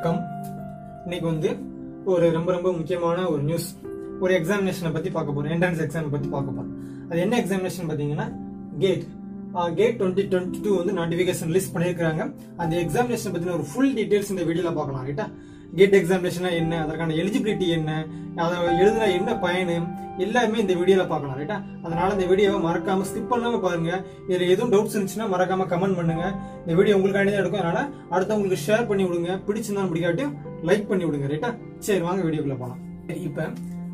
வணக்கம். இன்னைக்கு வந்து ஒரு ரொம்ப ரொம்ப முக்கியமான ஒரு நியூஸ் ஒரு எக்ஸாமினேஷனை பத்தி பார்க்க போகிறோம் என்ட்ரன்ஸ் எக்ஸாம் பற்றி பார்க்க போகிறோம் அது என்ன எக்ஸாமினேஷன் பார்த்தீங்கன்னா GATE GATE twenty twenty two வந்து நோட்டிஃபிகேஷன் ரிலீஸ் பண்ணியிருக்காங்க அந்த எக்ஸாமினேஷன் பற்றின ஒரு ஃபுல் டீட்டெயில்ஸ் இந்த வீடியோவில் பார்க்கலாம் ரைட்டா கேட் எக்ஸாமினேஷனா என்ன அதற்கான எலிஜிபிலிட்டி என்ன அதை எழுதுனா என்ன பயனு எல்லாமே இந்த வீடியோல பார்க்கலாம் ரைட்டா அதனால இந்த வீடியோவை மறக்காம ஸ்கிப் பண்ணாம பாருங்க. இதுல எதுவும் டவுட்ஸ் இருந்துச்சுன்னா மறக்காம கமெண்ட் பண்ணுங்க. இந்த வீடியோ உங்களுக்காண்டி தான் எடுக்கும். அதனால அடுத்தவங்களுக்கு ஷேர் பண்ணி விடுங்க. பிடிச்சிருந்தாலும் பிடிக்காட்டியும் லைக் பண்ணி விடுங்க ரைட்டா சரி வாங்க வீடியோக்குள்ள போகலாம் இப்ப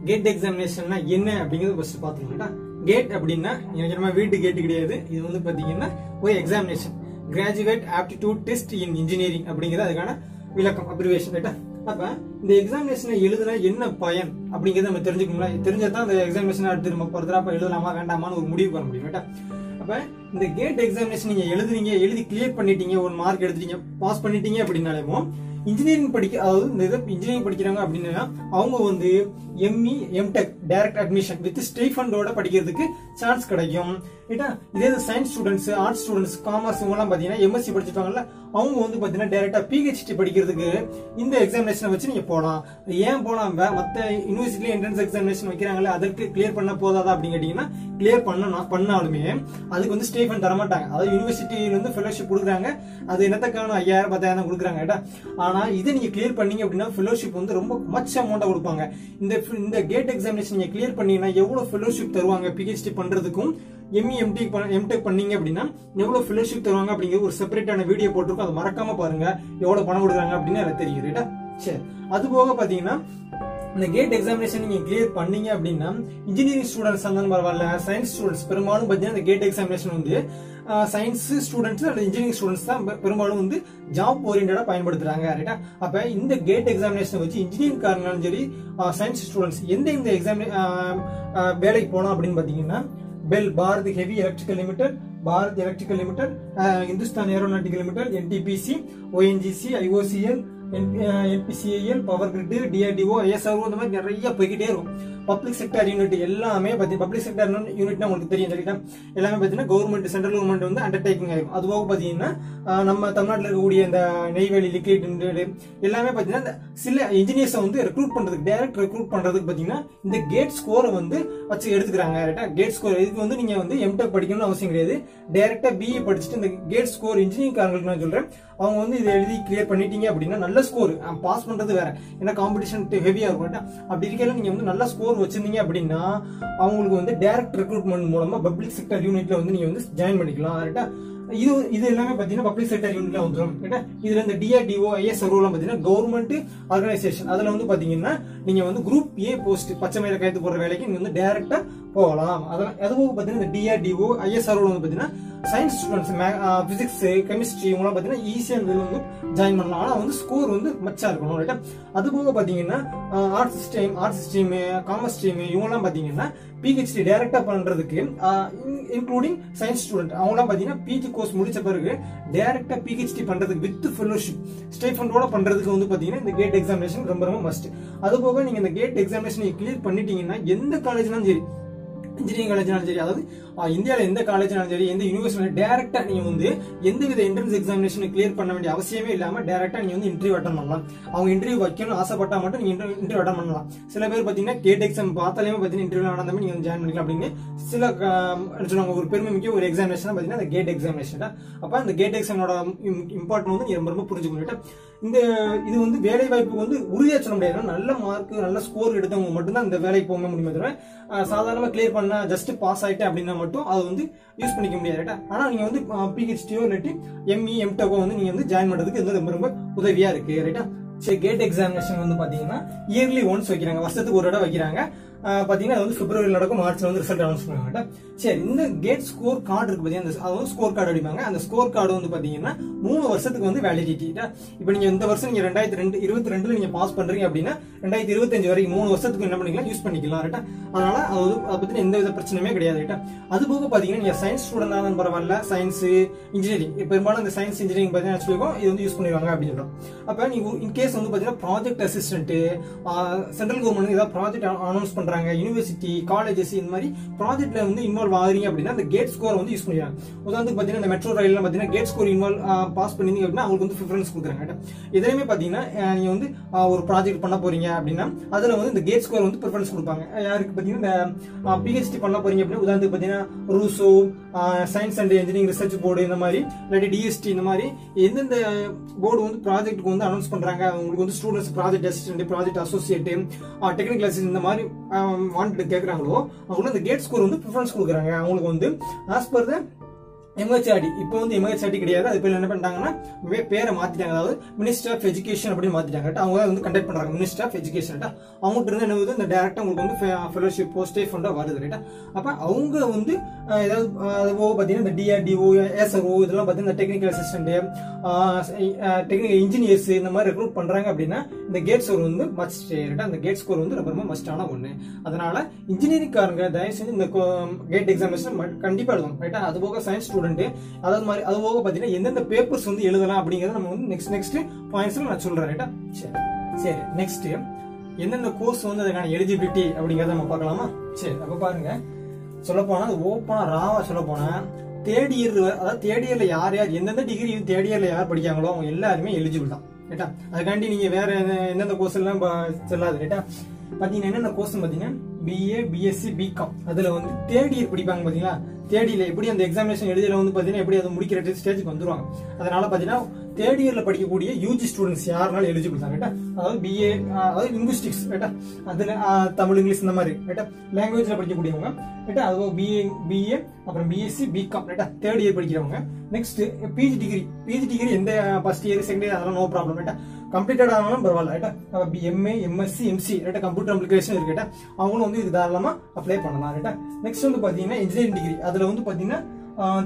கேட் எக்ஸாமினேஷன்னா என்ன அப்படிங்கிறது ஃபர்ஸ்ட் பாத்துக்கோங்க கேட் அப்படின்னா எனக்கு நம்ம வீட்டு கேட் கிடையாது. இது வந்து பாத்தீங்கன்னா ஒரு examination graduate aptitude test in engineering அப்படிங்கிறது அதுக்கான விளக்கம் அப்ரிவேஷன் ரைட்டா அப்ப இந்த எக்ஸாமினேஷனை எழுதுனா என்ன பயன்? அப்படிங்கறத நம்ம தெரிஞ்சுக்கணும்ல. தெரிஞ்சதான் அந்த எக்ஸாமினேஷன் அடுத்து நம்ம ஃபர்தரா அப்ப எழுதலாமா வேண்டாமான்னு ஒரு முடிவு பண்ண முடியும் ரைட்டா அப்ப இந்த கேட் எக்ஸாமினேஷன் நீங்க எழுதுறீங்க எழுதி கிளியர் பண்ணிட்டீங்க ஒரு மார்க் எடுத்துட்டீங்க பாஸ் பண்ணிட்டீங்க அப்படின்னாலேமோ இன்ஜினியரிங் படிக்க அதாவது இந்த இதை இன்ஜினியரிங் படிக்கிறாங்க அப்படின்னா அவங்க வந்து ME M Tech direct admission with ஸ்டேஃபண்டோட படிக்கிறதுக்கு சான்ஸ் கிடைக்கும். ஏட்டா இதே science students arts students commerce இவங்கலாம் பார்த்தீங்கன்னா எம்எஸ்சி படிச்சிருப்பாங்கல்ல அவங்க வந்து பார்த்தீங்கன்னா டைரக்டா பிஹெச்டி படிக்கிறதுக்கு இந்த எக்ஸாமினேஷனை வச்சு நீங்க போகலாம் ஏன் போகலாம் மற்ற மத்த என்ட்ரன்ஸ் எக்ஸாமினேஷன் வைக்கிறாங்களே அதற்கு கிளியர் பண்ண போதாதா அப்படின்னு கேட்டீங்கன்னா கிளியர் பண்ணனா பண்ணாலுமே அதுக்கு வந்து ஸ்டேஃபன் தரமாட்டாங்க. அதாவது யூனிவர்சிட்டியில இருந்து ஃபெலோஷிப் கொடுக்குறாங்க. அது என்னத்தக்கான ஐயாயிரம் பத்தாயிரம் தான் கொடுக்குறாங்க ரைட்டா ஆனா இதை நீங்க கிளியர் பண்ணீங்க அப்படின்னா ஃபெலோஷிப் வந்து ரொம்ப மச்ச அமௌண்ட்டாக கொடுப்பாங்க. இந்த இந்த கேட் எக்ஸாமினேஷன் நீங்க கிளியர் பண்ணீங்கன்னா எவ்வளவு ஃபெலோஷிப் தருவாங்க பிஹெச்டி பண்றதுக்கும்? எம்இ எம்டி எம்டெக் பண்ணீங்க அப்படின்னா எவ்வளவு ஃபெலோஷிப் தருவாங்க அப்படிங்கிற ஒரு செப்பரேட்டான வீடியோ போட்டிருக்கோம். அதை மறக்காம பாருங்க. எவ்வளவு பணம் கொடுக்குறாங்க அப்படின்னு எனக்கு தெரியும் ரைட்டா சரி. அது போக பாத்தீங்கன்னா இந்த கேட் எக்ஸாமினேஷன் நீங்க கிளியர் பண்ணீங்க அப்படின்னா இன்ஜினியரிங் ஸ்டூடெண்ட்ஸ் இருந்தாலும் பரவாயில்ல சயின்ஸ் ஸ்டூடெண்ட்ஸ் பெரும்பாலும் பார்த்தீங்கன்னா இந்த கேட் எக்ஸாமினேஷன் வந்து சயின்ஸ் ஸ்டூடெண்ட்ஸ் அல்லது இன்ஜினியரிங் ஸ்டூடெண்ட்ஸ் தான் பெரும்பாலும் வந்து ஜாப் ஓரியன்டா பயன்படுத்துறாங்க ரைட்டா அப்ப இந்த கேட் எக்ஸாமினேஷன் வச்சு இன்ஜினியரிங் காரணம் சரி சயின்ஸ் ஸ்டூடெண்ட்ஸ் எந்த இந்த எக்ஸாம் வேலைக்கு போனோம் அப்படின்னு பாத்தீங்கன்னா BHEL Bharat heavy electrical limited Bharat electrical limited Hindustan aeronautical limited NTPC ONGC IOCL NPCIL power grid DRDO ISRO இந்த மாதிரி நிறைய போய்கிட்டே இருக்கும். பப்ளிக் செக்டர் யூனிட் எல்லாமே பத்தி பப்ளிக் செக்டர் யூனிட்னா உங்களுக்கு தெரியும் சரிங்களா? எல்லாமே பார்த்தீங்கன்னா கவர்மெண்ட் சென்ட்ரல் கவர்மெண்ட் வந்து அண்டர்டேக்கிங் ஆகும் அது போக பார்த்தீங்கன்னா நம்ம தமிழ்நாட்டில் இருக்கக்கூடிய இந்த நெய்வேலி லிக்விட் எல்லாமே பார்த்தீங்கன்னா இந்த சில இன்ஜினியர்ஸை வந்து ரெக்ரூட் பண்றதுக்கு டைரக்ட் ரெக்ரூட் பண்றதுக்கு பார்த்தீங்கன்னா இந்த கேட் ஸ்கோரை வந்து வச்சு எடுத்துக்கிறாங்க ரைட்டா கேட் ஸ்கோர் இதுக்கு வந்து நீங்க வந்து எம்டெக் படிக்கணும்னு அவசியம் கிடையாது. டைரக்டா பிஇ படிச்சுட்டு இந்த கேட் ஸ்கோர் இன்ஜினியரிங் காரங்களுக்கு நான் சொல்றேன். அவங்க வந்து இதை எழுதி கிளியர் பண்ணிட்டீங்க அப்படின்னா நல்ல ஸ்கோர் பாஸ் பண்றது வேற. ஏன்னா காம்படிஷன் ஹெவியா இருக்கும். அப்படி இருக்கையில் நீங்க வந்து நல்ல ஸ்கோர் வச்சிருந்தீங்க அப்படின்னா அவங்களுக்கு வந்து டைரக்ட் ரெக்ரூட்மெண்ட் மூலமா பப்ளிக் செக்டர் யூனிட்ல வந்து நீங்க வந்து ஜாயின் பண்ணிக்கலாம். கரெக்டாக இது இது எல்லாமே பார்த்தீங்கன்னா பப்ளிக் செக்டர் யூனிட்ல வந்துடும் இதுல இந்த டிஆர்டிஓ ஐஎஸ்ஆர்ஓ எல்லாம் கவர்மெண்ட் ஆர்கனைசேஷன் அதுல வந்து பாத்தீங்கன்னா நீங்க வந்து குரூப் ஏ போஸ்ட் பச்சை மேல கைத்து போடுற வேலைக்கு நீங்க வந்து டைரக்டா போகலாம் அதெல்லாம் அதுவும் பார்த்தீங்கன்னா இந்த டிஆர்டிஓ ஐஎஸ்ஆர்ஓ வந்து பார்த்தீங்கன்னா சயின்ஸ் ஸ்டூடெண்ட்ஸ் பிசிக்ஸ் கெமிஸ்ட்ரி இவங்கலாம் பார்த்தீங்கன்னா ஈஸியாக வந்து ஜாயின் பண்ணலாம். ஆனால் வந்து ஸ்கோர் வந்து மச்சா இருக்கணும் ரைட்டா அது போக பார்த்தீங்கன்னா arts stream arts stream commerce stream இவங்கலாம் பார்த்தீங்கன்னா பிஹெச்டி டேரெக்டாக பண்ணுறதுக்கு இன்க்ளூடிங் சயின்ஸ் ஸ்டூடெண்ட் அவங்களாம் பார்த்தீங்கன்னா பிஜி கோர்ஸ் முடிச்ச பிறகு டேரெக்டாக பிஹெச்டி பண்ணுறதுக்கு வித் ஃபெலோஷிப் ஸ்டேஃபண்டோட பண்ணுறதுக்கு வந்து பார்த்தீங்கன்னா இந்த கேட் எக்ஸாமினேஷன் ரொம்ப ரொம்ப மஸ்ட் அது போக நீங்கள் இந்த கேட் எக்ஸாமினேஷன் கிளியர் பண்ணிட்டீங்கன்னா எந்த காலேஜ்னாலும் சரி இன்ஜினியரிங் காலேஜ்னாலும் சரி அதாவது இந்தியாவில் எந்த காலேஜ்னாலும் சரி எந்த யூனிவர்சிட்டி டேரக்டா நீங்க வந்து எந்த வித என்ட்ரன்ஸ் எக்ஸாமினேஷன் கிளியர் பண்ண வேண்டிய அவசியமே இல்லாம டேரக்டா நீங்க வந்து இன்டர்வியூ அட்டன் பண்ணலாம். அவங்க இன்டர்வியூ வைக்கணும்னு ஆசைப்பட்டா மட்டும் நீங்க இன்டர்வியூ அட்டன் பண்ணலாம். சில பேர் பாத்தீங்கன்னா கேட் எக்ஸாம் பார்த்தாலே பாத்தீங்கன்னா இன்டர்வியூ நடந்தாமே நீங்க ஜாயின் பண்ணிக்கலாம் அப்படின்னு சில சொல்லுவாங்க ஒரு பெருமை மிக்க ஒரு எக்ஸாமினேஷன் பாத்தீங்கன்னா அந்த கேட் எக்ஸாமினேஷன் அப்ப அந்த கேட் எக்ஸாமோட இம்பார்ட்டன் வந்து நீங்க ரொம்ப ரொம்ப புரிஞ்சுக்கணும். இந்த இது வந்து வேலை வாய்ப்பு வந்து உறுதியா சொல்ல முடியாது. நல்ல மார்க் நல்ல ஸ்கோர் எடுத்தவங்க மட்டும்தான் இந்த வேலைக்கு போக முடியுமே தவிர சாதாரணமா கிளியர் பண்ண ஜஸ்ட் பாஸ் ஆயிட்டேன் அப்படின்னா மட்டும் அதை வந்து யூஸ் பண்ணிக்க முடியாது ரைட்டா ஆனால் நீங்கள் வந்து பிஹெச்டியோ இல்லாட்டி எம்இ எம்டெக்கோ வந்து நீங்க வந்து ஜாயின் பண்ணுறதுக்கு இது ரொம்ப ரொம்ப உதவியா இருக்கு ரைட்டா சரி கேட் எக்ஸாமினேஷன் வந்து பார்த்தீங்கன்னா இயர்லி ஒன்ஸ் வைக்கிறாங்க வருஷத்துக்கு ஒரு தடவை வைக்கிறாங்க. பார்த்தீங்கன்னா அது வந்து பிப்ரவரியில் நடக்கும் மார்ச்ல வந்து ரிசல்ட் அனௌன்ஸ் பண்ணுவாங்க சரி இந்த கேட் ஸ்கோர் கார்டு இருக்கு பார்த்தீங்கன்னா அந்த- அது வந்து ஸ்கோர் கார்டு அடிப்பாங்க. அந்த ஸ்கோர் கார்டு வந்து பார்த்தீங்கன்னா மூணு வருஷத்துக்கு வந்து வேலிடிட்டி இப்போ நீங்க இந்த வருஷம் நீங்க ரெண்டாயிரத்தி ரெண்டு இருபத்தி ரெண்டுல நீங்க பாஸ் பண்றீங்க அப்படின்னா ரெண்டாயிரத்தி இருபத்தஞ்சு வரைக்கும் மூணு வருஷத்துக்கு என்ன பண்ணிக்கலாம் யூஸ் பண்ணிக்கலாம் ரைட்டா அதனால அது அதை பத்தி எந்த வித பிரச்சனையுமே கிடையாது ரைட்டா அது போக பார்த்தீங்கன்னா நீங்க சயின்ஸ் ஸ்டூடெண்ட் இருந்தாலும் பரவாயில்ல. சயின்ஸ் இன்ஜினியரிங் பெரும்பாலும் இந்த சயின்ஸ் இன்ஜினியரிங் பார்த்தீங்கன்னா வச்சுக்கோங்க இது வந்து யூஸ் பண்ணிடுவாங்க அப்படின்னு சொல்றோம். அப்போ நீங்க இன் கேஸ் வந்து பார்த்தீங்கன்னா ப்ராஜெக்ட் அசிஸ்டன்ட் சென்ட்ரல் கவர்மெண்ட் ஏதாவது ப்ராஜெக்ட் அனௌன்ஸ் பண்ணுற பண்றாங்க யூனிவர்சிட்டி காலேஜஸ் இந்த மாதிரி ப்ராஜெக்ட்ல வந்து இன்வால்வ் ஆகுறீங்க அப்படின்னா அந்த கேட் ஸ்கோர் வந்து யூஸ் பண்ணுவாங்க உதாரணத்துக்கு பாத்தீங்கன்னா இந்த மெட்ரோ ரயில்ல பார்த்தீங்கன்னா கேட் ஸ்கோர் இன்வால்வ் பாஸ் பண்ணிருந்தீங்க அப்படின்னா அவங்களுக்கு வந்து ப்ரிஃபரன்ஸ் கொடுக்குறாங்க இதுலயுமே பாத்தீங்கன்னா நீங்க வந்து ஒரு ப்ராஜெக்ட் பண்ண போறீங்க அப்படின்னா அதுல வந்து இந்த கேட் ஸ்கோர் வந்து ப்ரிஃபரன்ஸ் கொடுப்பாங்க. யாருக்கு? பாத்தீங்கன்னா பிஹெச்டி பண்ண போறீங்க அப்படின்னா உதாரணத்துக்கு பாத்தீங்கன்னா Rousseau science and engineering research board இந்த மாதிரி இல்லாட்டி டிஎஸ்டி இந்த மாதிரி எந்தெந்த போர்டு வந்து ப்ராஜெக்ட்டுக்கு வந்து அனௌன்ஸ் பண்றாங்க? உங்களுக்கு வந்து students project assistant project associate technical assistant இந்த மாதிரி வாண்ட் கேட்குறாங்களோ அவங்களுக்கு அந்த கேட் ஸ்கோர் வந்து ப்ரிஃபரன்ஸ் கொடுக்குறாங்க. அவங்களுக்கு வந்து ஆஸ் பர் த எம்ஹெச்ஆர்டி இப்போ வந்து எம்ஹெச்ஆர்டி கிடையாது. அது பேர் என்ன பண்ணிட்டாங்கன்னா பேரை மாத்திட்டாங்க. அதாவது மினிஸ்டர் ஆஃப் எஜுகேஷன் அப்படின்னு மாத்திட்டாங்க. அவங்க வந்து கண்டக்ட் பண்றாங்க. மினிஸ்டர் ஆஃப் எஜுகேஷன் அவங்ககிட்ட இருந்து என்ன வந்து இந்த டேரக்டா உங்களுக்கு வந்து ஃபெலோஷிப் போஸ்டே ஃபண்டா வருது ரைட்டா அப்ப அவங்க வந்து uh, ஏதாவது uh, பாத்தீங்கன்னா இந்த டிஆர்டிஓ எஸ்ஆர்ஓ இதெல்லாம் பாத்தீங்கன்னா டெக்னிக்கல் அசிஸ்டன்ட் டெக்னிக்கல் இன்ஜினியர்ஸ் இந்த மாதிரி ரெக்ரூட் பண்றாங்க அப்படின்னா இந்த கேட் ஸ்கோர் வந்து மஸ்ட் ரைட்டா அந்த கேட் ஸ்கோர் வந்து ரொம்ப ரொம்ப மஸ்டான ஒண்ணு. அதனால இன்ஜினியரிங் காரங்க தயவு செஞ்சு இந்த um, கேட் எக்ஸாமினேஷன் கண்டிப்பா எழுதணும் ரைட்டா அது போக சயின்ஸ் ஸ்டூடெண்ட் அதாவது மாதிரி அது போக பார்த்தீங்கன்னா எந்தெந்த பேப்பர்ஸ் வந்து எழுதலாம் அப்படிங்கறத நம்ம வந்து நெக்ஸ்ட் நெக்ஸ்ட் பாயிண்ட்ஸ்ல நான் சொல்றேன் ரைட்டா சரி சரி நெக்ஸ்ட் எந்தெந்த கோர்ஸ் வந்து அதுக்கான எலிஜிபிலிட்டி அப்படிங்கறத நம்ம பார்க்கலாமா? சரி அப்ப பாருங்க. சொல்ல போனா அது ஓப்பனா ராவா சொல்ல போனா தேர்ட் இயர் அதாவது தேர்ட் இயர்ல யார் யார் எந்தெந்த டிகிரி தேர்ட் இயர்ல யார் படிக்காங்களோ அவங்க எல்லாருமே எலிஜிபிள் தான் ரைட்டா அதுக்காண்டி நீங்க வேற எந்தெந்த கோர்ஸ் எல்லாம் செல்லாது ரைட்டா பாத்தீங்கன்னா என்னென்ன கோர்ஸ் பாத்தீங்கன்னா பிஏ பிஎஸ்சி பிகாம் அதுல வந்து தேர்ட் இயர் படிப்பாங்க பாத்தீங்களா? தேடியில் எப்படி அந்த எக்ஸாமினேஷன் எழுதியில் வந்து பார்த்தீங்கன்னா எப்படி அதை முடிக்கிற ஸ்டேஜுக்கு வந்துருவாங்க. அதனால பார்த்தீங்கன்னா தேர்ட் இயர்ல படிக்கக்கூடிய யூஜி ஸ்டூடெண்ட்ஸ் யாருனாலும் எலிஜிபிள் தான் ரைட்டா அதாவது பிஏ அதாவது லிங்குஸ்டிக்ஸ் ரைட்டா அதுல தமிழ் இங்கிலீஷ் இந்த மாதிரி ரைட்டா லாங்குவேஜ்ல படிக்கக்கூடியவங்க ரைட்டா அது பிஏ பிஏ அப்புறம் பிஎஸ்சி பிகாம் ரைட்டா தேர்ட் இயர் படிக்கிறவங்க. Next PG degree PG degree எந்த ஃபர்ஸ்ட் இயர் செகண்ட் இயர் அதெல்லாம் நோ ப்ராப்ளம் ரைட்டா கம்ப்ளீட்டட் ஆனாலும் பரவாயில்ல ரைட்டா எம்ஏ எம்எஸ்சி எம்சி ரைட்டா கம்ப்யூட்டர் அப்ளிகேஷன் இருக்கு ரைட்டா அவங்களும் வந்து இது தாராளமா அப்ளை பண்ணலாம் ரைட்டா நெக்ஸ்ட் வந்து பாத்தீங்கன்னா இன்ஜினியரிங் டிகிரி அதுல வந்து பாத்தீங்கன்னா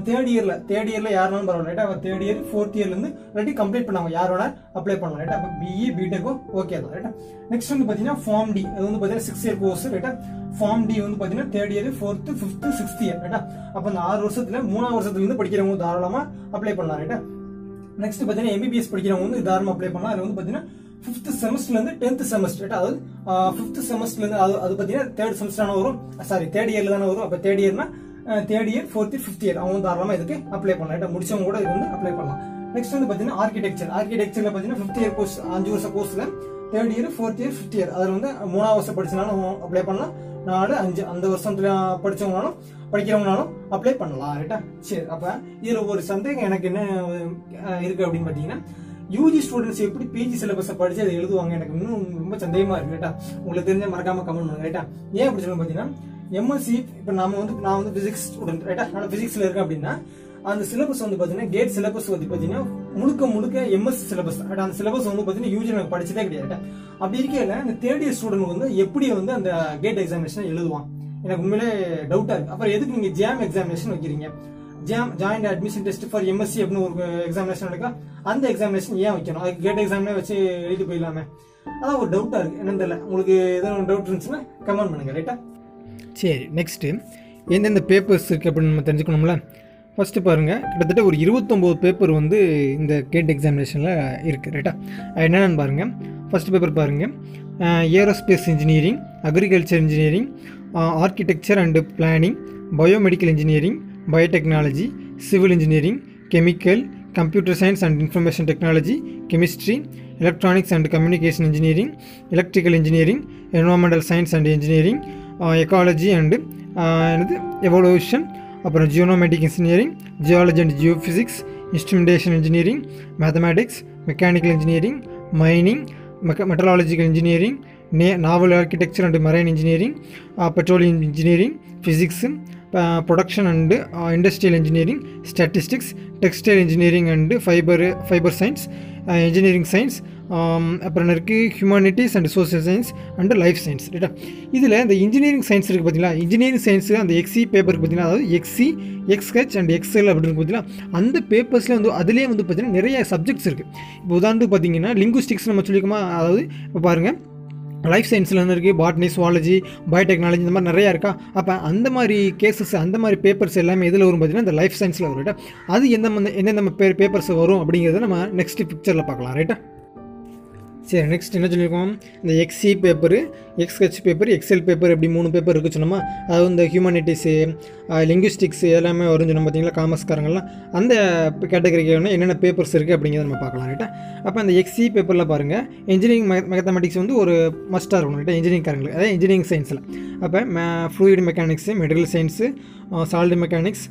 தேர்ட் இயரில் தேர்ட் இயரில் யாருனாலும் பரவாயில்ல ரைட்டா தேர்ட் இயர் ஃபோர்த் இயர்லேருந்து ரெடி கம்ப்ளீட் பண்ணாங்க யார் வேணா அப்ளை பண்ணலாம் ரைட்டா அப்போ பிஇ பிடெக்கும் ஓகே தான் ரைட்டா நெக்ஸ்ட் வந்து பார்த்தீங்கன்னா ஃபார்ம் டி அது வந்து பார்த்தீங்கன்னா சிக்ஸ் இயர் கோர்ஸ் ரைட்டா ஃபார்ம் டி வந்து பார்த்தீங்கன்னா third year fourth fifth sixth year ரைட்டா அப்போ அந்த ஆறு வருஷத்துல மூணாவது வருஷத்துல இருந்து படிக்கிறவங்க தாராளமாக அப்ளை பண்ணலாம் ரைட்டா நெக்ஸ்ட் பார்த்தீங்கன்னா எம்பிபிஎஸ் படிக்கிறவங்க வந்து தாராளமாக அப்ளை பண்ணலாம். அது வந்து பார்த்தீங்கன்னா ஃபிஃப்த் செமஸ்டர்லேருந்து டென்த் செமஸ்டர் அதாவது ஃபிஃப்த் செமஸ்டர்லேருந்து அது அது பார்த்தீங்கன்னா தேர்ட் செமஸ்டர் வரும்? சாரி தேர்ட் இயர்ல தானே வரும்? அப்போ third இயர்னா third year fourth fifth year அவங்க தாராளமாக இதுக்கு அப்ளை பண்ணலாம். ரைட்டா முடிச்சவங்க கூட இது வந்து அப்ளை பண்ணலாம். நெக்ஸ்ட் வந்து பார்த்தீங்கன்னா ஆர்கிடெக்சர் ஆர்கிடெக்சர்ல பார்த்தீங்கன்னா ஃபிஃப்த் இயர் கோர்ஸ் அஞ்சு வருஷம் கோர்ஸ்ல third year fourth year fifth year அதில் வந்து மூணாவது வருஷம் படிச்சனாலும் அப்ளை பண்ணலாம். நாலு அஞ்சு அந்த வருஷத்துல படிச்சவங்கனாலும் படிக்கிறவங்கனாலும் அப்ளை பண்ணலாம். ரைட்டா சரி அப்ப இதுல ஒரு சந்தேகம் எனக்கு என்ன இருக்கு அப்படின்னு பாத்தீங்கன்னா யூஜி ஸ்டூடெண்ட்ஸ் எப்படி பிஜி சிலபஸை படிச்சு அதை எழுதுவாங்க? எனக்கு இன்னும் ரொம்ப சந்தேகமா இருக்கு. ரைட்டா உங்களுக்கு தெரிஞ்ச மறக்காம கமெண்ட் பண்ணுங்க. ரைட்டா ஏன் அப்படி சொல்லுங்க பாத்தீங்கன்னா எம்எஸ்சி இப்போ நாம வந்து நான் வந்து பிசிக்ஸ் ஸ்டூடெண்ட் ரைட்டா நான் பிசிக்ஸ்ல இருக்கேன் அப்படின்னா அந்த சிலபஸ் வந்து பாத்தீங்கன்னா கேட் சிலபஸ் வந்து பாத்தீங்கன்னா முழுக்க முழுக்க எம்எஸ் சிலபஸ் அந்த சிலபஸ் வந்து பாத்தீங்கன்னா யூஜி எனக்கு படிச்சதே கிடையாது. அப்படி இருக்கையில இந்த தேர்ட் இயர் ஸ்டூடெண்ட் வந்து எப்படி வந்து அந்த கேட் எக்ஸாமினேஷன் எழுதுவான்? எனக்கு உண்மையிலே டவுட்டா இருக்கு. அப்புறம் எதுக்கு நீங்க ஜேம் எக்ஸாமினேஷன் வைக்கிறீங்க? JAM joint admission test for MSc அப்படின்னு ஒரு எக்ஸாமினேஷன் நடக்கா அந்த எக்ஸாமினேஷன் ஏன் வைக்கணும்? அதுக்கு கேட் எக்ஸாம்னே வச்சு எழுதி போயிடலாமே. அதான் ஒரு டவுட்டா இருக்கு. என்னன்னு தெரியல. உங்களுக்கு ஏதாவது டவுட் இருந்துச்சுன்னா கமெண்ட் பண்ணுங்க. ரைட்டா சரி நெக்ஸ்ட்டு எந்தெந்த பேப்பர்ஸ் இருக்குது அப்படின்னு நம்ம தெரிஞ்சுக்கணும்ல? ஃபஸ்ட்டு பாருங்கள் கிட்டத்தட்ட ஒரு இருபத்தொம்போது பேப்பர் வந்து இந்த கேட் எக்ஸாமினேஷனில் இருக்குது ரைட்டா என்னென்னு பாருங்கள் ஃபஸ்ட் பேப்பர் பாருங்கள் aerospace engineering agriculture engineering architecture and planning biomedical engineering biotechnology civil engineering chemical computer science and information technology chemistry electronics and communication engineering electrical engineering environmental science and engineering ecology and என்னது evolution அப்புறம் geomatic engineering geology and geophysics instrumentation engineering mathematics mechanical engineering mining மெக்க metallurgical engineering நே naval architecture and marine engineering petroleum engineering physics production and industrial engineering statistics textile engineering and fibre fibre science Uh, engineering science um, அப்புறம் என்ன இருக்குது humanities and social science and life science ரைட்டா இதில் இந்த engineering science இருக்குது பார்த்தீங்களா engineering science அந்த XE பேப்பருக்கு பார்த்தீங்கன்னா அதாவது எக்ஸி எக்ஸ்ஹெச் அண்ட் எக்ஸ்எல் அப்படின்னு பார்த்தீங்கன்னா அந்த பேப்பர்ஸில் வந்து அதுலேயே வந்து பார்த்தீங்கன்னா நிறைய சப்ஜெக்ட்ஸ் இருக்குது இப்போ உதாரணத்துக்கு பார்த்தீங்கன்னா லிங்குஸ்டிக்ஸ் நம்ம சொல்லிக்கோமா அதாவது இப்போ பாருங்கள் லைஃப் சயின்ஸ்லேருந்து இருக்குது பாட்னி சுவாலஜி பயோடெக்னாலஜி இந்த மாதிரி நிறையா இருக்கா? அப்போ அந்த மாதிரி கேசஸ் அந்த மாதிரி பேப்பர்ஸ் எல்லாமே எதில் வரும் பார்த்தீங்கன்னா இந்த லைஃப் சயின்ஸில் வரும் ரைட்டா அது எந்த எந்தெந்த பேர் பேப்பர்ஸ் வரும் அப்படிங்கிறத நம்ம நெக்ஸ்ட் பிக்சரில் பார்க்கலாம் ரைட்டா சரி நெக்ஸ்ட் என்ன சொல்லியிருக்கோம்? இந்த XE paper X H paper XL paper இப்படி மூணு பேப்பர் இருக்குது சொன்னோமா? அதாவது இந்த ஹியூமனிட்டிஸு லிங்குஸ்டிக்ஸ் எல்லாமே வரும் சொன்னோம் பார்த்தீங்களா? காமர்ஸ்காரங்கள்லாம் அந்த கேட்டகரிக்கு என்னென்ன பேப்பர்ஸ் இருக்குது அப்படிங்கிறத நம்ம பார்க்கலாம் ரைட்டா அப்போ அந்த எக்ஸி பேப்பரில் பாருங்கள் இன்ஜினியரிங் மேத்தமெட்டிக்ஸ் வந்து ஒரு மஸ்ட்டாக இருக்கணும் ரைட்டா இன்ஜினியரிங் காரங்களுக்கு. அதாவது இன்ஜினியரிங் சயின்ஸில் அப்போ மே fluid mechanics material science solid mechanics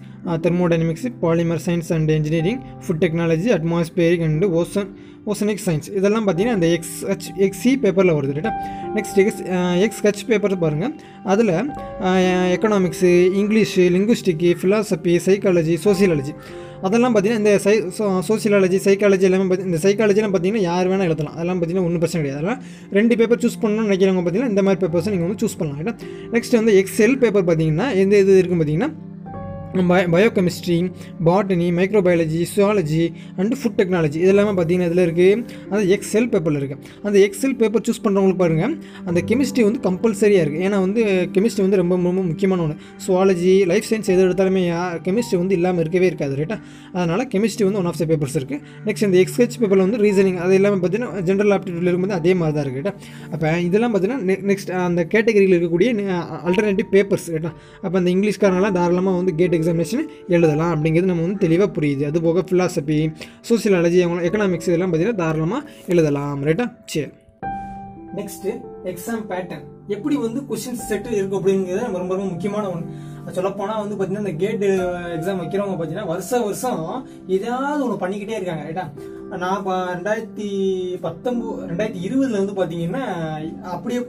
thermodynamics polymer science and engineering food technology atmospheric and ocean oceanic science இதெல்லாம் பார்த்தீங்கன்னா அந்த எக்ஸ் ஹச் எக்ஸி பேப்பரில் வருது ரைட்டா next X X H paper பாருங்கள் அதில் economics English linguistic philosophy psychology sociology அதெல்லாம் பார்த்தீங்கன்னா இந்த சை சோசியாலஜி சைக்காலஜி எல்லாமே பார்த்தி இந்த சைக்காலஜிலாம் பார்த்தீங்கன்னா யார் வேணால் எழுதலாம். அதெல்லாம் பார்த்தீங்கன்னா ஒன்றும் பிரச்சனை கிடையாது. அதெல்லாம் ரெண்டு பேப்பர் சூஸ் பண்ணணும்னு நினைக்கிறவங்க பார்த்தீங்கன்னா இந்த மாதிரி பேப்பர்ஸை நீங்கள் வந்து சூஸ் பண்ணலாம். ரைட்டா நெக்ஸ்ட் வந்து எக்ஸெல் பேப்பர் பார்த்தீங்கன்னா எந்த இது இருக்குன்னு பார்த்தீங்கன்னா பய biochemistry botany microbiology zoology and food technology இதெல்லாமே பார்த்தீங்கன்னா இதில் இருக்குது அந்த எக்ஸெல் பேப்பரில் இருக்குது அந்த எக்ஸெல் பேப்பர் சூஸ் பண்ணுறவங்களுக்கு பாருங்கள் அந்த கெமிஸ்ட்ரி வந்து கம்பல்சரியாக இருக்குது ஏன்னா வந்து கெமிஸ்ட்ரி வந்து ரொம்ப ரொம்ப முக்கியமான ஒன்று சுவாலஜி லைஃப் சயின்ஸ் எது எடுத்தாலுமே கெமிஸ்ட்ரி வந்து இல்லாமல் இருக்கவே இருக்காது ரைட்டா அதனால் கெமிஸ்ட்ரி வந்து ஒன் ஆஃப் த பேப்பர்ஸ் இருக்குது நெக்ஸ்ட் இந்த எக்ஸ்ஹெச் பேப்பரில் வந்து ரீசனிங் அது எல்லாமே பார்த்தீங்கன்னா ஜென்ரல் ஆப்டிடியூட்ல இருக்கும்போது அதே மாதிரி தான் இருக்குது ரைட்டா அப்போ இதெல்லாம் பார்த்தீங்கன்னா நெக்ஸ்ட் அந்த கேட்டகரியில் இருக்கக்கூடிய அல்டர்னேட்டிவ் பேப்பர்ஸ் ரைட்டா அப்போ அந்த இங்கிலீஷ்காரங்களாம் தாராளமாக வந்து கேட்டு எக்ஸாமினேஷன் எழுதலாம் அப்படிங்கிறது நம்ம வந்து தெளிவாக புரியுது. அது போக ஃபிலாசபி சோசியாலஜி அவங்க எக்கனாமிக்ஸ் இதெல்லாம் பார்த்தீங்கன்னா தாராளமாக எழுதலாம். ரைட்டா சரி. நெக்ஸ்ட்டு எக்ஸாம் பேட்டர்ன் எப்படி வந்து கொஸ்டின் செட்டு இருக்கு அப்படிங்கிறது நம்ம ரொம்ப ரொம்ப முக்கியமான ஒன்று சொல்லப்போனால் வந்து பார்த்தீங்கன்னா இந்த கேட் எக்ஸாம் uh, வைக்கிறவங்க பார்த்தீங்கன்னா வருஷம் வருஷம் ஏதாவது ஒன்று பண்ணிக்கிட்டே இருக்காங்க. ரைட்டா நான் இப்போ ரெண்டாயிரத்தி பத்தொம்பது ரெண்டாயிரத்தி இருபதுல வந்து பார்த்தீங்கன்னா அப்படியே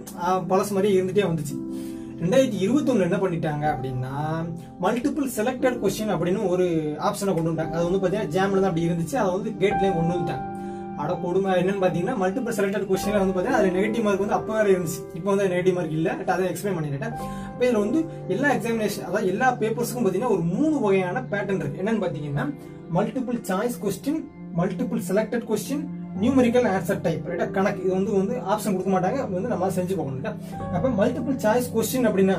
பழசு மாதிரியே இருந்துகிட்டே வந்துச்சு. ரெண்டாயிரத்தி இருபத்தொன்னு என்ன பண்ணிட்டாங்க அப்படின்னா மல்டிபிள் செலக்டட் கொஸ்டின் அப்படின்னு ஒரு ஆப்ஷனை கொண்டு வந்தாங்க அது வந்து பார்த்தீங்கன்னா ஜாமில் தான் அப்படி இருந்துச்சு. அதை வந்து கேட்லேயும் கொண்டு வந்துட்டாங்க. அட கொடுமை என்னன்னு பார்த்தீங்கன்னா மல்டிபிள் செலக்டட் கொஸ்டினில் வந்து பார்த்தீங்கன்னா அது நெகட்டிவ் மார்க் வந்து அப்போ வேற இருந்துச்சு. இப்போ வந்து நெகட்டிவ் மார்க் இல்லை. அதை எக்ஸ்பிளைன் பண்ணிட்டேன். இப்போ இதில் வந்து எல்லா எக்ஸாமினேஷன் அதாவது எல்லா பேப்பர்ஸுக்கும் பார்த்தீங்கன்னா ஒரு மூணு வகையான பேட்டர்ன் இருக்கு. என்னன்னு பார்த்தீங்கன்னா multiple choice question multiple selected question numerical answer type ரைட்டா கணக்கு. இது வந்து வந்து ஆப்ஷன் கொடுக்க மாட்டாங்க. வந்து நம்ம செஞ்சு போகணும் அப்போ மல்டிபிள் சாய்ஸ் கொஸ்டின் அப்படின்னா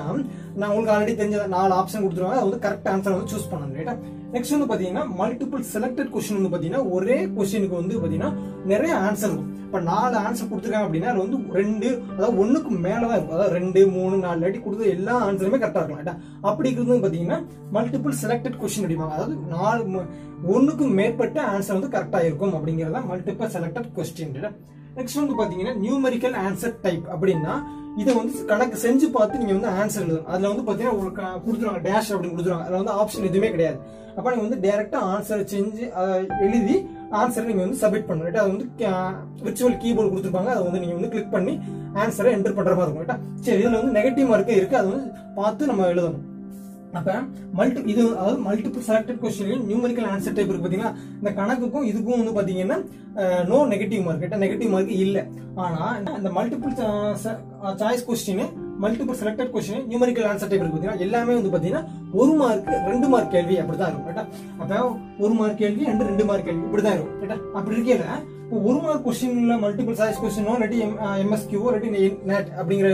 நான் உங்களுக்கு ஆல்ரெடி தெரிஞ்ச நாலு ஆப்ஷன் கொடுத்துருவாங்க அது வந்து கரெக்ட் ஆன்சர் வந்து சூஸ் பண்ணணும். ரைட்டா நெக்ஸ்ட் வந்து பாத்தீங்கன்னா மல்டிபிள் செலக்டட் கொஸ்டின் வந்து பாத்தீங்கன்னா ஒரே கொஸ்டினுக்கு வந்து பாத்தீங்கன்னா நிறைய ஆன்சர் இருக்கும். இப்போ நாலு ஆன்சர் கொடுத்துருக்காங்க அப்படின்னா அது வந்து ரெண்டு அதாவது ஒன்றுக்கு மேலே தான் இருக்கும். அதாவது ரெண்டு மூணு நாலு லாட்டி கொடுத்த எல்லா ஆன்சருமே கரெக்டாக இருக்கும் ரைட்டா அப்படி இருக்கிறது பார்த்தீங்கன்னா மல்டிபிள் செலக்டட் கொஸ்டின் அப்படிவாங்க அதாவது நாலு ஒன்றுக்கும் மேற்பட்ட ஆன்சர் வந்து கரெக்டாக இருக்கும் அப்படிங்கிறத மல்டிபிள் செலக்டட் கொஸ்டின் நெக்ஸ்ட் வந்து பாத்தீங்கன்னா நியூமரிக்கல் ஆன்சர் டைப் அப்படின்னா இதை வந்து கணக்கு செஞ்சு பார்த்து நீங்க வந்து ஆன்சர் எழுதணும். அதுல வந்து பாத்தீங்கன்னா உங்களுக்கு கொடுத்துருவாங்க டேஷ் அப்படின்னு கொடுத்துருவாங்க. அதுல வந்து ஆப்ஷன் எதுவுமே கிடையாது. அப்ப நீங்க வந்து டேரக்டா ஆன்சர் செஞ்சு எழுதி ஆன்சரை நீங்க வந்து சப்மிட் பண்ணணும். அது வந்து விர்ச்சுவல் கீபோர்டு கொடுத்துருப்பாங்க. அதை வந்து நீங்க வந்து கிளிக் பண்ணி ஆன்சரை என்டர் பண்ற மாதிரி இருக்கும். ரைட்டா சரி இதுல வந்து நெகட்டிவ் மார்க்கே இருக்கு. அது வந்து பார்த்து நம்ம எழுதணும். அப்ப மல்டி இது அதாவது multiple selected question numerical answer type இருக்கு பாத்தீங்கன்னா இந்த கணக்குக்கும் இதுக்கும் வந்து பாத்தீங்கன்னா no negative mark negative mark இல்ல. ஆனா இந்த multiple choice question multiple selected question numerical answer type இருக்கு பாத்தீங்கன்னா எல்லாமே வந்து பாத்தீங்கன்னா ஒரு மார்க் ரெண்டு மார்க் கேள்வி அப்படிதான் இருக்கும். ரைட்டா அப்ப ஒரு மார்க் கேள்வி ரெண்டு ரெண்டு மார்க் கேள்வி இப்படிதான் இருக்கும். ரைட்டா அப்படி இருக்கல ஒரு மார்க் கொஸ்டின்ல மல்டிபிள் சாய்ஸ் கொஸ்டினோ இல்லாட்டி எம்எஸ்கியூவோ இல்லாட்டி நெட் அப்படிங்கிற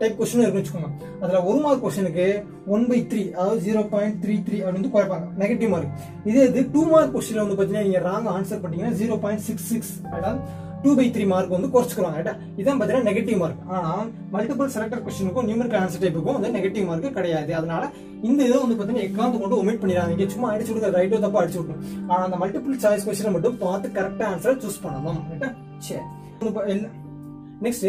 டைப் கொஸ்டினும் இருக்குன்னு வச்சுக்கோங்க. அதில் ஒரு மார்க் கொஸ்டினுக்கு ஒன் பை த்ரீ அதாவது ஜீரோ பாயிண்ட் த்ரீ த்ரீ அப்படின்னு குறைப்பாங்க. நெகட்டிவ் மார்க் இதே இது டூ மார்க் கொஸ்டினில் வந்து பார்த்தீங்கன்னா நீங்கள் ராங் ஆன்சர் பண்ணீங்கன்னா ஜீரோ பாயிண்ட் சிக்ஸ் சிக்ஸ் அதாவது டூ பை த்ரீ மார்க் வந்து குறைச்சிக்கிறாங்க ரைட்டா இதான் பார்த்தீங்கன்னா நெகட்டிவ் மார்க் ஆனால் மல்டிபிள் செலக்டட் கொஸ்டினுக்கும் நியூமரிக்கல் ஆன்சர் டைப்புக்கும் வந்து நெகட்டிவ் மார்க் கிடையாது. அதனால இந்த இதை வந்து பார்த்தீங்கன்னா எக்காந்து கொண்டு ஒமிட் பண்ணிடாதீங்க. சும்மா அடிச்சு கொடுக்க ரைட்டோ தப்பா அடிச்சு விடணும் ஆனால் அந்த மல்டிபிள் சாய்ஸ் கொஸ்டினை மட்டும் பார்த்து கரெக்டாக ஆன்சரை சூஸ் பண்ணணும் ரைட்டா சரி. நெக்ஸ்ட்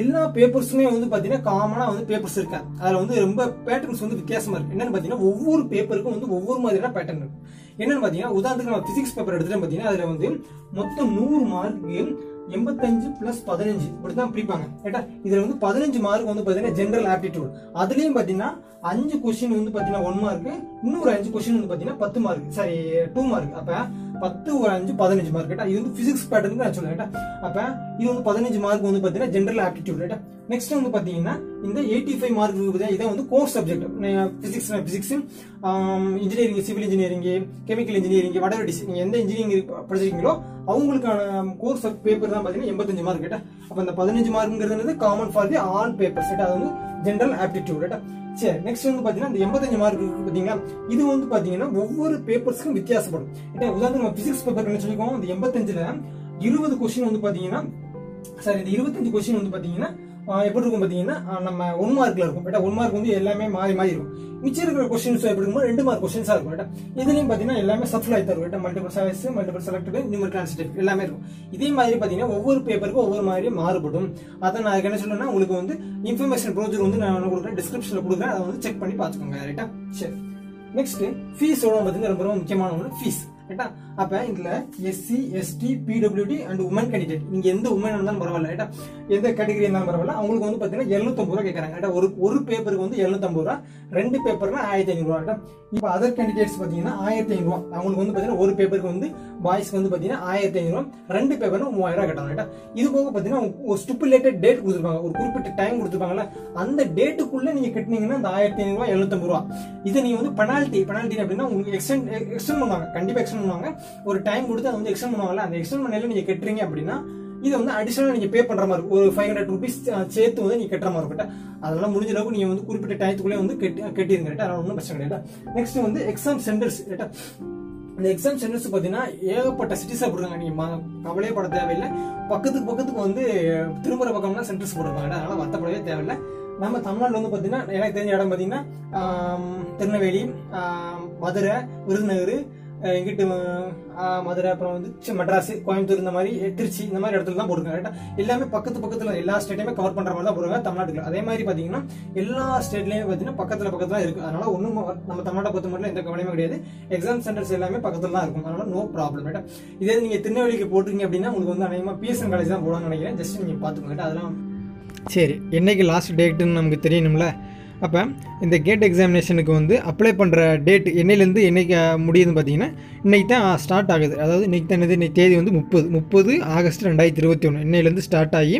எல்லா பேப்பர்ஸுமே வந்து பார்த்தீங்கன்னா காமனாக வந்து பேப்பர்ஸ் இருக்கு. அதில் வந்து ரொம்ப பேட்டர்ன்ஸ் வந்து வித்தியாசமா இருக்கு. என்னன்னு பார்த்தீங்கன்னா ஒவ்வொரு பேப்பருக்கும் வந்து ஒவ்வொரு மாதிரியான பேட்டர்ன் இருக்கு. என்னன்னு பார்த்தீங்கன்னா உதாரணத்துக்கு நம்ம பிசிக்ஸ் பேப்பர் எடுத்துட்டு பார்த்தீங்கன்னா அதில் வந்து மொத்தம் நூறு மார்க்கு எண்பத்தஞ்சு பிளஸ் பதினஞ்சு. இப்படிதான் பிரிப்பாங்க. கேட்டா? இதுல வந்து பதினஞ்சு மார்க் வந்து பாத்தீங்கன்னா ஜென்ரல் ஆப்டிடியூட் அதுலயும் பாத்தீங்கன்னா அஞ்சு கொஸ்டின் வந்து பாத்தீங்கன்னா ஒன் மார்க் இன்னொரு அஞ்சு கொஸ்டின் வந்து பாத்தீங்கன்னா பத்து மார்க் சாரி டூ மார்க் அப்ப பத்து ஒரு அஞ்சு பதினஞ்சு மார்க் இது வந்து பிசிக்ஸ் பேட்டர்னுக்கு நான் சொல்லுவேன் அப்ப இது வந்து பதினஞ்சு மார்க் வந்து பாத்தீங்கன்னா ஜென்ரல் ஆப்டிடியூட் ரைட்டா நெக்ஸ்ட் வந்து பாத்தீங்கன்னா இந்த எயிட்டி ஃபைவ் மார்க் இருக்குது இதை வந்து course subject physics physics engineering civil engineering chemical engineering வடவர் நீங்க எந்த இன்ஜினியரிங் படிச்சிருக்கீங்களோ அவங்களுக்கான கோர்ஸ் பேப்பர் தான் பாத்தீங்கன்னா எண்பத்தஞ்சு மார்க் கேட்டா அப்ப இந்த பதினஞ்சு மார்க்ங்கிறது common for the all papers அது வந்து ஜென்ரல் ஆப்டிடியூட் ரைட்டா சரி நெக்ஸ்ட் வந்து பாத்தீங்கன்னா இந்த எண்பத்தஞ்சு மார்க் இருக்கு பாத்தீங்களா? இது வந்து பாத்தீங்கன்னா ஒவ்வொரு பேப்பர்ஸ்க்கும் வித்தியாசப்படும். உதாரணம் நம்ம பிசிக்ஸ் பேப்பர் என்ன சொல்லிக்கோம் இந்த எண்பத்தஞ்சுல இருபது கொஸ்டின் வந்து பாத்தீங்கன்னா சார் இந்த இருபத்தஞ்சு கொஸ்டின் வந்து பார்த்தீங்கன்னா எப்படி இருக்கும் பார்த்தீங்கன்னா நம்ம ஒன் மார்க்ல இருக்கும். பட் ஒன் மார்க் வந்து எல்லாமே மாறி மாறி இருக்கும். மிச்சம் இருக்கிற கொஸ்டின்ஸ் எப்படி இருக்கும் ரெண்டு மார்க் கொஸ்டின்ஸா இருக்கும். பட் இதுலையும் பார்த்தீங்கன்னா எல்லாமே சப்ளை தரும் but multiple choice multiple selected நியூமர் transitive எல்லாமே இருக்கும். இதே மாதிரி பார்த்தீங்கன்னா ஒவ்வொரு பேப்பருக்கும் ஒவ்வொரு மாதிரி மாறுபடும். அதை நான் அதுக்கு என்ன சொல்லுன்னா உங்களுக்கு வந்து இன்ஃபர்மேஷன் ப்ரோஜர் வந்து நான் கொடுக்குறேன் டிஸ்கிரிப்ஷன்ல கொடுக்குறேன். அதை வந்து செக் பண்ணி பார்த்துக்கோங்க ரைட்டா சரி. நெக்ஸ்ட் ஃபீஸ் எவ்வளோ பார்த்தீங்கன்னா ரொம்ப ரொம்ப முக்கியமான ஒன்று ஃபீஸ் ரைட்டா அப்ப இதுல SC ST PWD and women candidate நீங்க எந்த உமன் இருந்தாலும் பரவாயில்ல ரைட்டா எந்த கேட்டகரி இருந்தாலும் பரவாயில்ல. அவங்களுக்கு வந்து பாத்தீங்கன்னா எழுநூத்தம்பது ரூபா கேட்கறாங்க ரைட்டா ஒரு ஒரு பேப்பருக்கு வந்து எழுநூத்தம்பது ரூபா ரெண்டு பேப்பர்னா ஆயிரத்தி ஐநூறு ரூபா. ரைட்டா இப்போ அதர் கேண்டிடேட்ஸ் பாத்தீங்கன்னா ஆயிரத்தி ஐநூறு அவங்களுக்கு வந்து பாத்தீங்கன்னா ஒரு பேப்பருக்கு வந்து பாய்ஸ்க்கு வந்து பாத்தீங்கன்னா ஆயிரத்தி ஐநூறு ரெண்டு பேப்பர்னா மூவாயிரம் ரூபா கேட்டாங்க. ரைட்டா இது போக பாத்தீங்கன்னா ஒரு ஸ்டிப்புலேட்டட் டேட் கொடுத்துருப்பாங்க. ஒரு குறிப்பிட்ட டைம் கொடுத்துருப்பாங்கல்ல அந்த டேட்டுக்குள்ள நீங்க கட்டினீங்கன்னா அந்த ஆயிரத்தி ஐநூறு ரூபா எழுநூத்தம்பது ரூபா. இதை நீங்க வந்து பெனால்ட்டி பெனால்ட்டி அப்படின்னா உங்களுக்கு எக்ஸ்டென்ட் எக்ஸ்டென்ட் பண்ணுவாங்க. கண்டிப்பா எக்ஸ்டென்ட் பண்ணுவாங்க. ஒரு டைம் கொடுத்து அதை வந்து எக்ஸ்டெண்ட் பண்ணுவாங்கல்ல அந்த எக்ஸ்டெண்ட் பண்ணல நீங்க கட்டுறீங்க அப்படின்னா இது வந்து அடிஷனலாக நீங்க பே பண்ற மாதிரி ஒரு ஃபைவ் ஹண்ட்ரட் ருபீஸ் சேர்த்து வந்து நீங்க கட்டுற மாதிரி இருக்கும். அதெல்லாம் முடிஞ்ச அளவுக்கு நீங்க வந்து குறிப்பிட்ட டயத்துக்குள்ளே வந்து கட்டி கட்டிருங்க ரைட்டா அதனால ஒன்றும் பிரச்சனை கிடையாது. நெக்ஸ்ட் வந்து எக்ஸாம் சென்டர்ஸ் ரைட்டா இந்த எக்ஸாம் சென்டர்ஸ் பார்த்தீங்கன்னா ஏகப்பட்ட சிட்டிஸாக போடுறாங்க நீங்க ம- கவலையே பட தேவையில்லை. பக்கத்துக்கு பக்கத்துக்கு வந்து திரும்புற பக்கம்லாம் சென்டர்ஸ் போடுவாங்க அதனால் வருத்தப்படவே தேவையில்லை. நம்ம தமிழ்நாட்டில் வந்து பார்த்தீங்கன்னா எனக்கு தெரிஞ்ச இடம் பார்த்தீங்கன்னா திருநெல்வேலி மதுரை விருதுநகர் இங்கிட்டு மதுரை அப்புறம் வந்து மெட்ராஸ் கோயம்புத்தூர் இந்த மாதிரி திருச்சி இந்த மாதிரி இடத்துல தான் போடுங்க கரெக்டாக எல்லாமே பக்கத்து பக்கத்தில் எல்லா ஸ்டேட்டையுமே கவர் பண்ணுற மாதிரி தான் போடுறாங்க தமிழ்நாட்டுக்கு அதே மாதிரி பார்த்தீங்கன்னா எல்லா ஸ்டேட்லயுமே பார்த்தீங்கன்னா பக்கத்தில் பக்கத்தில் இருக்குது அதனால ஒன்றும் நம்ம தமிழ்நாட்டை பொறுத்த மட்டும் எந்த கவலையுமே கிடையாது. எக்ஸாம் சென்டர்ஸ் எல்லாமே பக்கத்தில் தான் இருக்கும். அதனால நோ ப்ராப்ளம் ரைட்டா இதே நீங்கள் திருநெல்வேலிக்கு போட்டிருங்க அப்படின்னா உங்களுக்கு வந்து அநேகமாக பிஎஸ்என் காலேஜ் தான் போடுவாங்கன்னு நினைக்கிறேன். ஜஸ்ட் நீங்கள் பார்த்துக்கோங்க அதெல்லாம் சரி என்னைக்கு லாஸ்ட் டேட்டுன்னு நமக்கு தெரியணும்ல? அப்போ இந்த கேட் எக்ஸாமினேஷனுக்கு வந்து அப்ளை பண்ணுற டேட் என்னையிலேருந்து என்னைக்கு முடியுதுன்னு பார்த்தீங்கன்னா இன்றைக்கி தான் ஸ்டார்ட் ஆகுது. அதாவது இன்றைக்கி தான் என்னது? இன்றைக்கி தேதி வந்து முப்பது. முப்பது ஆகஸ்ட் ரெண்டாயிரத்தி இருபத்தி ஒன்று இன்னையிலேருந்து ஸ்டார்ட் ஆகி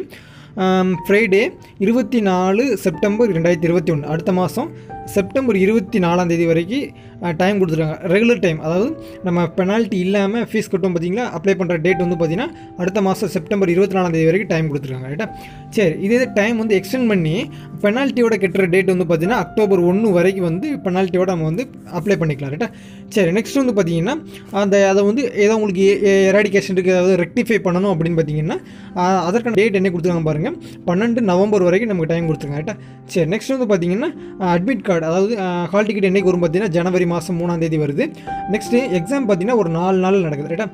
ஃப்ரைடே இருபத்தி நாலு செப்டம்பர் ரெண்டாயிரத்தி இருபத்தி ஒன்று அடுத்த மாதம் செப்டம்பர் இருபத்தி நாலாம் தேதி வரைக்கும் டைம் கொடுத்துருக்காங்க. ரெகுலர் டைம் அதாவது நம்ம பெனால்ட்டி இல்லாமல் ஃபீஸ் கட்டும் பார்த்தீங்களா அப்ளை பண்ணுற டேட் வந்து பார்த்தீங்கன்னா அடுத்த மாதம் செப்டம்பர் இருபத்தி நாலாம் தேதி வரைக்கும் டைம் கொடுத்துருக்காங்க. ரைட்டா சரி இதே டைம் வந்து எக்ஸ்டெண்ட் பண்ணி பெனால்ட்டியோட கட்டுற டேட் வந்து பார்த்தீங்கன்னா அக்டோபர் ஒன்று வரைக்கும் வந்து பெனால்ட்டியோட நம்ம வந்து அப்ளை பண்ணிக்கலாம். ரைட்டா சரி நெக்ஸ்ட் வந்து பார்த்தீங்கன்னா அந்த அதை வந்து ஏதோ உங்களுக்கு எராடிகேஷன் இருக்குது அதாவது ரெக்டிஃபை பண்ணணும் அப்படின்னு பார்த்தீங்கன்னா அதற்கான டேட் என்ன கொடுத்துருக்காங்க பாருங்கள் பன்னெண்டு நவம்பர் வரைக்கும் நமக்கு டைம் கொடுத்துருக்காங்க. ரைட்டா சரி நெக்ஸ்ட் வந்து பார்த்தீங்கன்னா அட்மிட் கார்டு அதாவது ஹால் டிக்கெட் என்றைக்கு வரும் பார்த்தீங்கன்னா ஜனவரி மாதம் மூணாம் தேதி வருது. நெக்ஸ்ட்டு எக்ஸாம் பார்த்தீங்கன்னா ஒரு நாலு நாள் நடக்குது ரைட்டா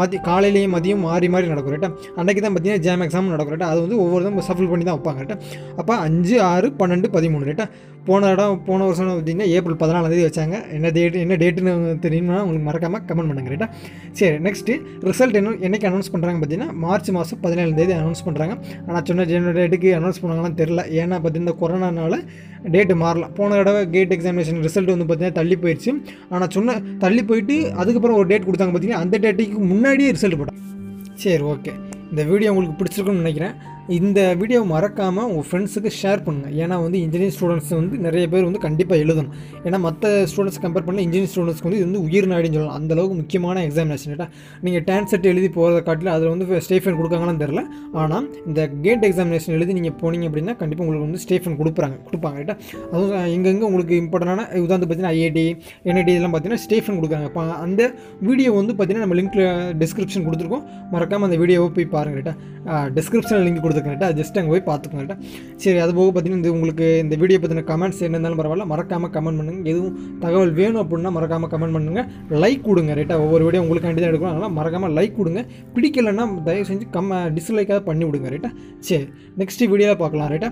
மதி காலையிலேயும் மதியம் மாறி மாறி நடக்கும் ரைட்டா அன்றைக்கி தான் பார்த்தீங்கன்னா ஜாம் எக்ஸாம் நடக்கும் ரைட்டா அது வந்து ஒவ்வொருத்தரும் சஃபில் பண்ணி தான் வைப்பாங்க ரைட்டா அப்போ அஞ்சு ஆறு பன்னெண்டு பதிமூணு ரைட்டா போன இடம் போன வருஷம் பார்த்தீங்கன்னா ஏப்ரல் பதினாலாந்தேதி வச்சாங்க. என்ன டேட் என்ன டேட்டுன்னு தெரியும்னா உங்களுக்கு மறக்காமல் கமெண்ட் பண்ணுங்க ரைட்டா சரி நெக்ஸ்ட்டு ரிசல்ட் என்ன என்னைக்கு அனௌன்ஸ் பண்ணுறாங்க பார்த்தீங்கன்னா மார்ச் மாதம் பதினேழாந்தேதி அனௌன்ஸ் பண்ணுறாங்க ஆனால் சொன்ன ஜென டேட்டுக்கு அனௌன்ஸ் பண்ணாங்களான்னு தெரில ஏன்னா பார்த்தீங்கன்னா கொரோனானால டேட்டு மாறலாம் போன தடவை கேட் எக்ஸாமினேஷன் ரிசல்ட் வந்து பார்த்தீங்கன்னா தள்ளி போயிடுச்சு ஆனால் சொன்ன தள்ளி போயிட்டு அதுக்கப்புறம் ஒரு டேட் கொடுத்தாங்க பார்த்தீங்கன்னா அந்த டேட்டுக்கு முன்னாடியே ரிசல்ட் போட்டாங்க சரி ஓகே இந்த வீடியோ உங்களுக்கு பிடிச்சிருக்குன்னு நினைக்கிறேன். இந்த வீடியோ மறக்காமல் உங்கள் ஃப்ரெண்ட்ஸுக்கு ஷேர் பண்ணுங்கள் ஏன்னா வந்து இன்ஜினியரிங் ஸ்டூடெண்ட்ஸ் வந்து நிறைய பேர் வந்து கண்டிப்பாக எழுதணும். ஏன்னா மற்ற ஸ்டூடெண்ட்ஸ் கம்பேர் பண்ண இன்ஜினியரிங் ஸ்டூடெண்ட்ஸ்க்கு வந்து இது வந்து உயிர் நாடின்னு சொல்லலாம். அந்த அளவுக்கு முக்கியமான எக்ஸாமினேஷன் கேட்டால் நீங்கள் டேன் செட் எழுதி போகிறத காட்டில் அதில் வந்து ஸ்டேஃபன் கொடுக்காங்கன்னு தெரில ஆனால் இந்த கேட் எக்ஸாமினேஷன் எழுதி நீங்கள் போனீங்க அப்படின்னா கண்டிப்பாக உங்களுக்கு வந்து ஸ்டேஃபன் கொடுப்பாங்க. கொடுப்பாங்க ரைட்டா அதுவும் எங்கெங்கே உங்களுக்கு இம்பார்ட்டண்டான உதாரணத்துக்கு பார்த்தீங்கன்னா ஐஐடி என்ஐடி இதெல்லாம் பார்த்தீங்கன்னா ஸ்டேஃபன் கொடுக்குறாங்க இப்போ அந்த வீடியோ வந்து பார்த்தீங்கன்னா நம்ம லிங்க்கில் டிஸ்கிரிப்ஷன் கொடுத்துருக்கோம். மறக்காமல் அந்த வீடியோவை போய் பாருங்க ரைட்டா டிஸ்கிரிப்ஷனில் லிங்க் கொடுத்து ரைட்டா ஜஸ்ட் அங்கே போய் பார்த்துக்கோங்க சரி அது போக பார்த்தீங்கன்னா இந்த உங்களுக்கு இந்த வீடியோ பற்றின கமெண்ட்ஸ் என்ன இருந்தாலும் பரவாயில்ல. மறக்காமல் கமெண்ட் பண்ணுங்கள் எதுவும் தகவல் வேணும் அப்படின்னா மறக்காமல் கமெண்ட் பண்ணுங்கள் லைக் கொடுங்க ரைட்டா ஒவ்வொரு வீடியோ உங்களுக்கு தான் எடுக்கணும். அதனால் மறக்காமல் லைக் கொடுங்க. பிடிக்கலைன்னா தயவு செஞ்சு கம்ம டிஸ்லைக்காக பண்ணி விடுங்க ரைட்டா சரி நெக்ஸ்ட் வீடியோவில் பார்க்கலாம் ரைட்டா